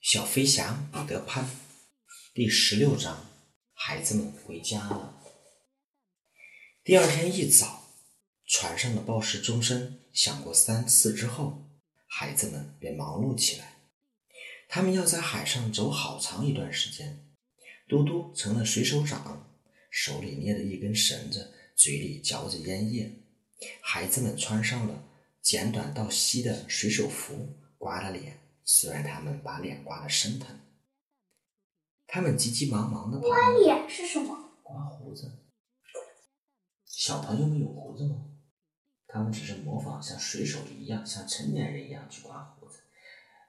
小飞侠彼得潘第十六章：孩子们回家了。第二天一早，船上的报时钟声响过三次之后，孩子们便忙碌起来。他们要在海上走好长一段时间。嘟嘟成了水手长，手里捏着一根绳子，嘴里嚼着烟叶。孩子们穿上了剪短到膝的水手服，刮了脸。虽然他们把脸刮得生疼，他们急急忙忙的刮脸是什么？刮胡子。小朋友们有胡子吗？他们只是模仿像水手一样，像成年人一样去刮胡子。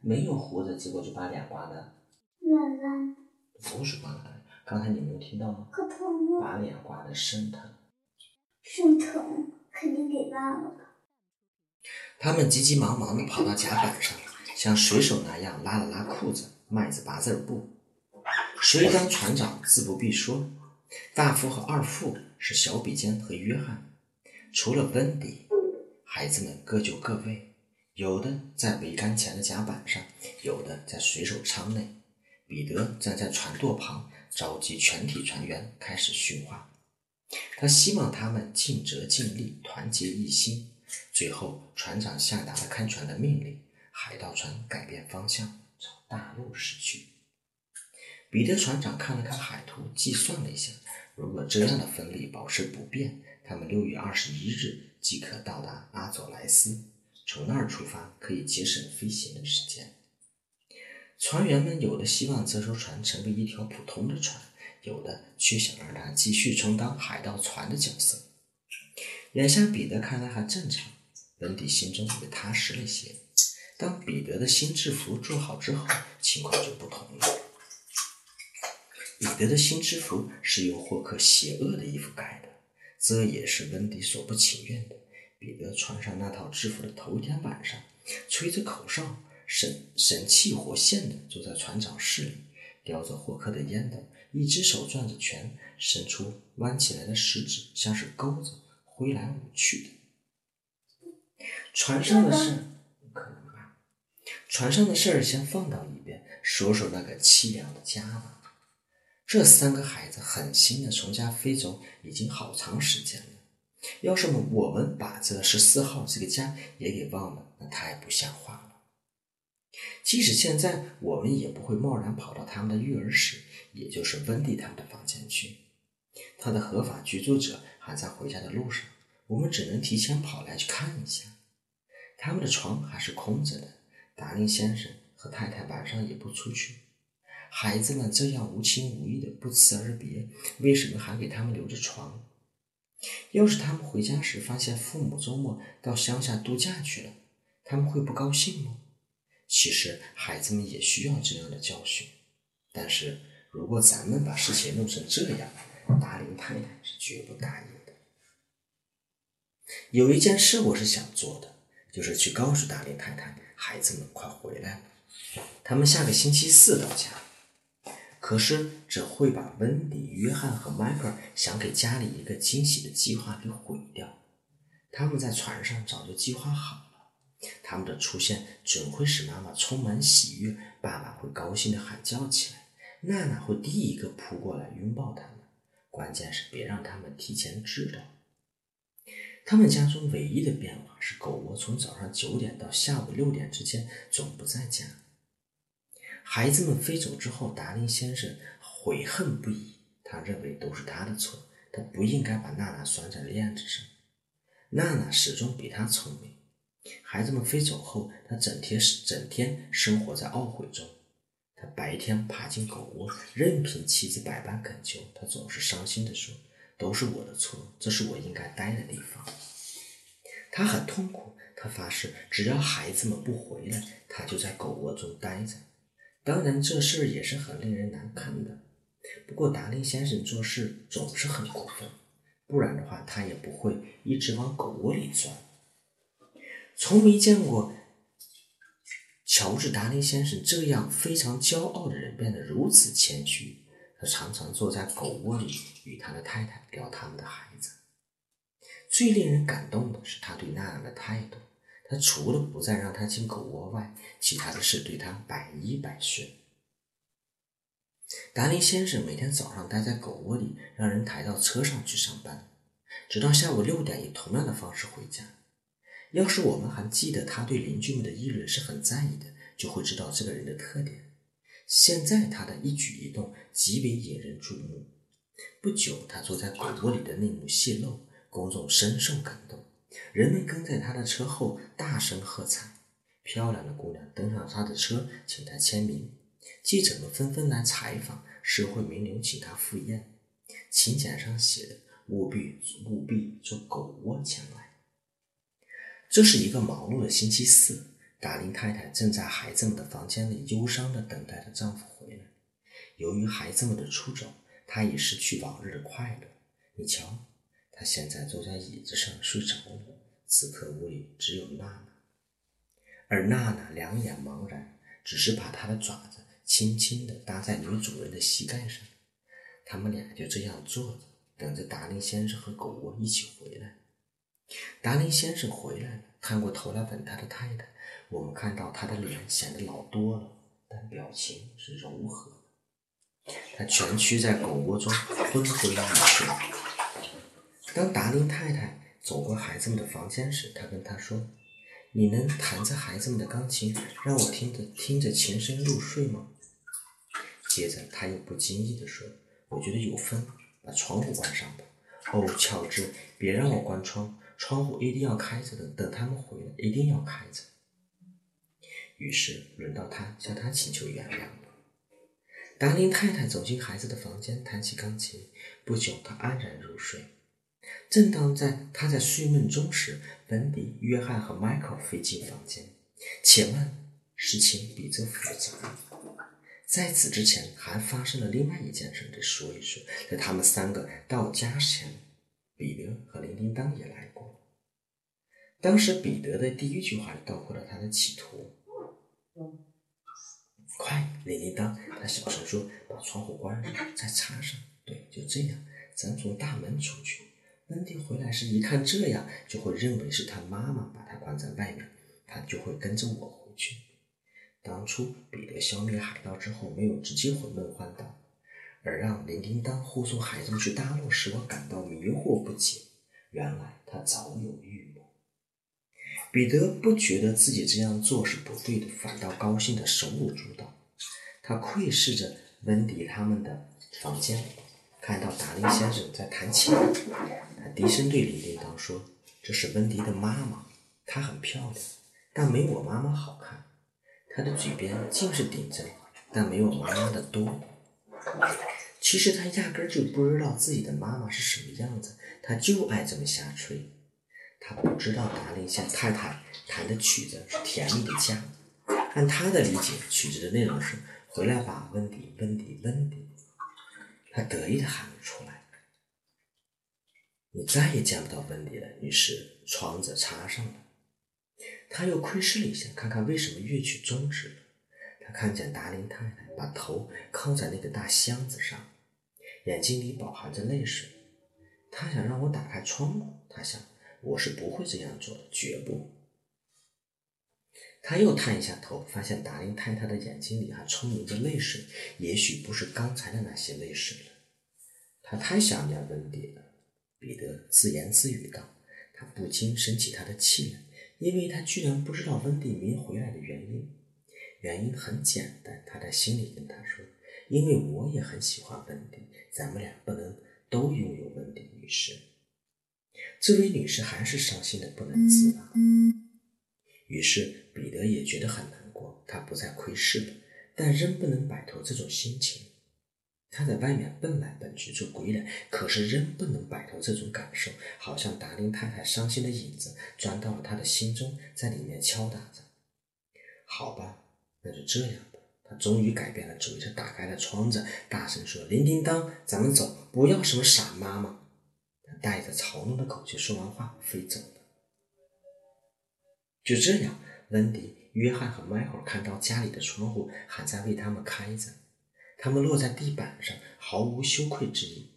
没有胡子，结果就把脸刮的烂烂。不是刮的，刚才你没有听到吗？可疼把脸刮得生疼。生疼，肯定给烂了吧？他们急急忙忙的跑到甲板上。像水手那样拉了拉裤子，迈着八字步。谁当船长自不必说，大副和二副是小比坚和约翰。除了温迪，孩子们各就各位，有的在桅杆前的甲板上，有的在水手舱内。彼得站在船舵旁，召集全体船员开始训话。他希望他们尽责尽力，团结一心。最后，船长下达了看船的命令。海盗船改变方向，朝大陆驶去。彼得船长看了看海图，计算了一下，如果这样的分力保持不变，他们六月二十一日即可到达阿佐莱斯。从那儿出发，可以节省飞行的时间。船员们有的希望这艘船成为一条普通的船，有的却想让它继续充当海盗船的角色。眼下彼得看来还正常，温迪心中也踏实了些。当彼得的新制服做好之后，情况就不同了。彼得的新制服是用霍克邪恶的衣服改的，这也是温迪所不情愿的。彼得穿上那套制服的头一天晚上，吹着口哨，神神气活现的坐在船长室里，叼着霍克的烟斗，一只手攥着拳，伸出弯起来的食指，像是钩子，挥来舞去的。船上的事。船上的事儿先放到一边，说说那个凄凉的家吧。这三个孩子狠心的从家飞走，已经好长时间了。要是我们把这十四号这个家也给忘了，那太不像话了。即使现在，我们也不会贸然跑到他们的育儿室，也就是温蒂他们的房间去。他的合法居住者还在回家的路上，我们只能提前跑来去看一下。他们的床还是空着的。达令先生和太太晚上也不出去，孩子们这样无情无义的不辞而别，为什么还给他们留着床？要是他们回家时发现父母周末到乡下度假去了，他们会不高兴吗？其实孩子们也需要这样的教训，但是如果咱们把事情弄成这样，达令太太是绝不答应的。有一件事我是想做的，就是去告诉达令太太。孩子们快回来了，他们下个星期四到家。可是这会把温迪、约翰和迈克尔想给家里一个惊喜的计划给毁掉。他们在船上早就计划好了，他们的出现准会使妈妈充满喜悦，爸爸会高兴的喊叫起来，娜娜会第一个扑过来拥抱他们。关键是别让他们提前知道。他们家中唯一的变化是，狗窝从早上九点到下午六点之间总不在家。孩子们飞走之后，达林先生悔恨不已。他认为都是他的错，他不应该把娜娜拴在链子上。娜娜始终比他聪明。孩子们飞走后，他整天整天生活在懊悔中。他白天爬进狗窝，任凭妻子百般恳求，他总是伤心地说。都是我的错，这是我应该待的地方。他很痛苦，他发誓，只要孩子们不回来，他就在狗窝中待着。当然，这事儿也是很令人难堪的。不过，达林先生做事总是很过分，不然的话，他也不会一直往狗窝里钻。从没见过乔治·达林先生这样非常骄傲的人变得如此谦虚。他常常坐在狗窝里与他的太太聊他们的孩子。最令人感动的是他对娜娜的态度。他除了不再让他进狗窝外，其他的事对他百依百顺。达林先生每天早上待在狗窝里，让人抬到车上去上班，直到下午六点以同样的方式回家。要是我们还记得他对邻居们的议论是很在意的，就会知道这个人的特点。现在他的一举一动极为引人注目。不久，他坐在狗窝里的内幕泄露，公众深受感动，人们跟在他的车后大声喝彩。漂亮的姑娘登上他的车，请他签名。记者们纷纷来采访，社会名流请他赴宴。请柬上写的“务必务必坐狗窝前来”。这是一个忙碌的星期四，达林太太正在孩子们的房间里忧伤地等待着丈夫回来。由于孩子们的出走，她已失去往日的快乐。你瞧，她现在坐在椅子上睡着了。此刻屋里只有娜娜，而娜娜两眼茫然，只是把她的爪子轻轻地搭在女主人的膝盖上。他们俩就这样坐着，等着达林先生和狗窝一起回来。达林先生回来了，探过头来吻他的太太。我们看到他的脸显得老多了，但表情是柔和的。他蜷曲在狗窝中，昏昏欲睡。当达林太太走过孩子们的房间时，他跟他说：“你能弹着孩子们的钢琴，让我听着听着琴声入睡吗？”接着他又不经意地说：“我觉得有风，把窗户关上吧。”哦，乔治，别让我关窗。窗户一定要开着的，等他们回来一定要开着。于是轮到他向他请求原谅了。达林太太走进孩子的房间，弹起钢琴。不久，他安然入睡。正当在他在睡梦中时，本迪、约翰和迈克尔飞进房间。且慢，事情比这复杂。在此之前，还发生了另外一件事，得说一说。在他们三个到家前，彼得和铃叮当也来过。当时彼得的第一句话道破了他的企图。快，铃叮当，他小声说：“把窗户关上，再插上。对，就这样，咱从大门出去。温迪回来时一看这样，就会认为是他妈妈把他关在外面，他就会跟着我回去。当初彼得消灭海盗之后，没有直接回梦幻岛，而让铃叮当护送孩子们去大陆，使我感到迷惑不解。原来他早有预谋。”彼得不觉得自己这样做是不对的，反倒高兴的手舞足蹈。他窥视着温迪他们的房间，看到达林先生在弹琴。他低声对铃叮当说：“这是温迪的妈妈，她很漂亮，但没我妈妈好看。她的嘴边尽是顶针，但没我妈妈的多。其实他压根就不知道自己的妈妈是什么样子，他就爱这么瞎吹。”他不知道达林向太太弹的曲子是《甜蜜的家》，按他的理解，曲子的内容是“回来吧，温迪，温迪，温迪”。他得意的喊了出来。你再也见不到温迪了，于是窗子插上了。他又窥视了一下，看看为什么乐曲终止了。他看见达林太太把头靠在那个大箱子上，眼睛里饱含着泪水。他想让我打开窗户，他想。我是不会这样做的，绝不。他又探一下头，发现达林太太的眼睛里还充盈着泪水，也许不是刚才的那些泪水了。他太想念温迪了，彼得自言自语道。他不禁生起他的气来，因为他居然不知道温迪没回来的原因。原因很简单，他在心里跟他说：“因为我也很喜欢温迪，咱们俩不能都拥有温迪女士。”这位女士还是伤心的不能自拔。于是彼得也觉得很难过，他不再窥视了，但仍不能摆脱这种心情。他在外面奔来奔去做鬼脸，可是仍不能摆脱这种感受，好像达令太太伤心的影子钻到了他的心中，在里面敲打着。好吧，那就这样吧。他终于改变了主意，他打开了窗子，大声说：“铃叮当，咱们走，不要什么傻妈妈。”他带着嘲弄的口气说完话，飞走了。就这样，温迪、约翰和迈克尔看到家里的窗户还在为他们开着，他们落在地板上，毫无羞愧之意。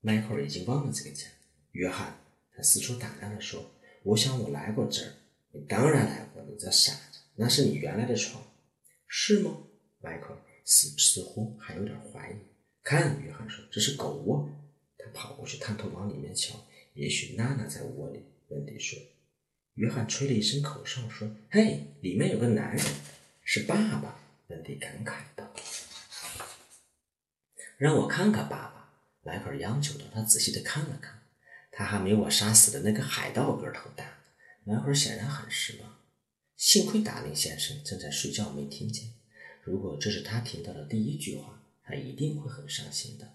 迈克尔已经忘了这个家。约翰，他四处打量地说：“我想我来过这儿。”你当然来过，你这傻子，那是你原来的床，是吗？迈克尔似似乎还有点怀疑。看，约翰说，这是狗窝。他跑过去探头往里面瞧，也许娜娜在窝里。温迪说。约翰吹了一声口哨，说：“嘿，里面有个男人，是爸爸。”温迪感慨道：“让我看看爸爸。”迈克尔央求道。他仔细的看了看，他还没我杀死的那个海盗个头大。迈克尔显然很失望。幸亏达林先生正在睡觉，没听见。如果这是他听到的第一句话，他一定会很伤心的。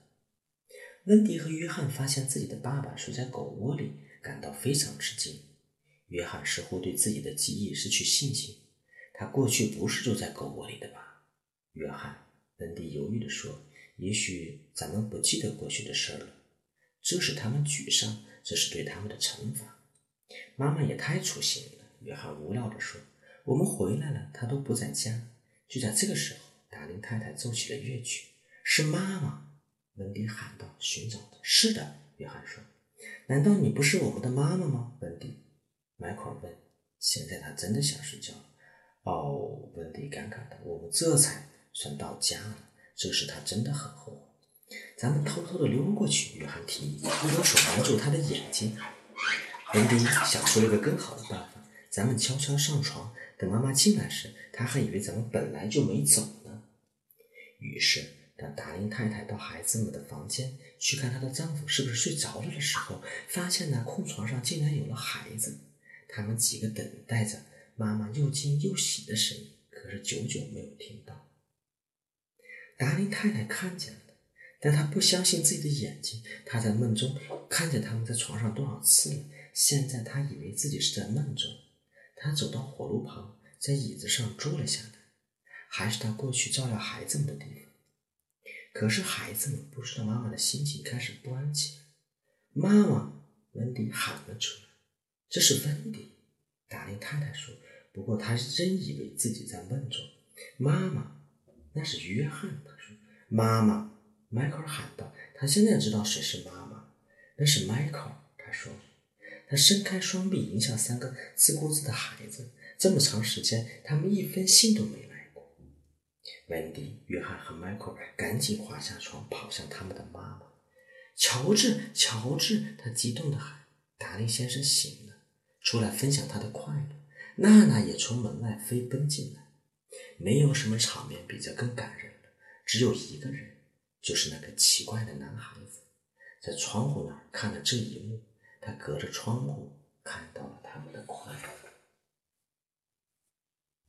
温迪和约翰发现自己的爸爸睡在狗窝里，感到非常吃惊。约翰似乎对自己的记忆失去信心，他过去不是住在狗窝里的吧？约翰，温迪犹豫地说：“也许咱们不记得过去的事了，这使他们沮丧，这是对他们的惩罚。”妈妈也太粗心了，约翰无聊地说：“我们回来了，她都不在家。”就在这个时候，达令太太奏起了乐曲。“是妈妈！”温迪喊道，寻找的。“是的。”约翰说。“难道你不是我们的妈妈吗？”温迪。迈克尔问：“现在他真的想睡觉了？”哦，温迪尴尬道：“我们这才算到家了。”这时他真的很后悔。咱们偷偷的溜过去，约翰提议，用手蒙住他的眼睛。温迪想出了个更好的办法：咱们悄悄上床，等妈妈进来时，她还以为咱们本来就没走呢。于是，当达林太太到孩子们的房间去看她的丈夫是不是睡着了的时候，发现那空床上竟然有了孩子。他们几个等待着妈妈又惊又喜的声音，可是久久没有听到。达林太太看见了，但她不相信自己的眼睛。她在梦中看见他们在床上多少次了，现在她以为自己是在梦中。她走到火炉旁，在椅子上坐了下来，还是她过去照料孩子们的地方。可是孩子们不知道妈妈的心情，开始不安起来。妈妈，温迪喊了出来。这是温迪，达令太太说。不过她真以为自己在梦中。妈妈，那是约翰。他说：“妈妈。”迈克尔喊道：“他现在知道谁是妈妈。”那是迈克尔。他说：“他伸开双臂迎向三个自顾自的孩子。这么长时间，他们一分信都没有”温迪、约翰和迈克尔赶紧滑下床，跑向他们的妈妈。乔治，乔治！他激动地喊：“达令先生醒了。”出来分享他的快乐，娜娜也从门外飞奔进来。没有什么场面比这更感人了，只有一个人，就是那个奇怪的男孩子，在窗户那儿看了这一幕。他隔着窗户看到了他们的快乐。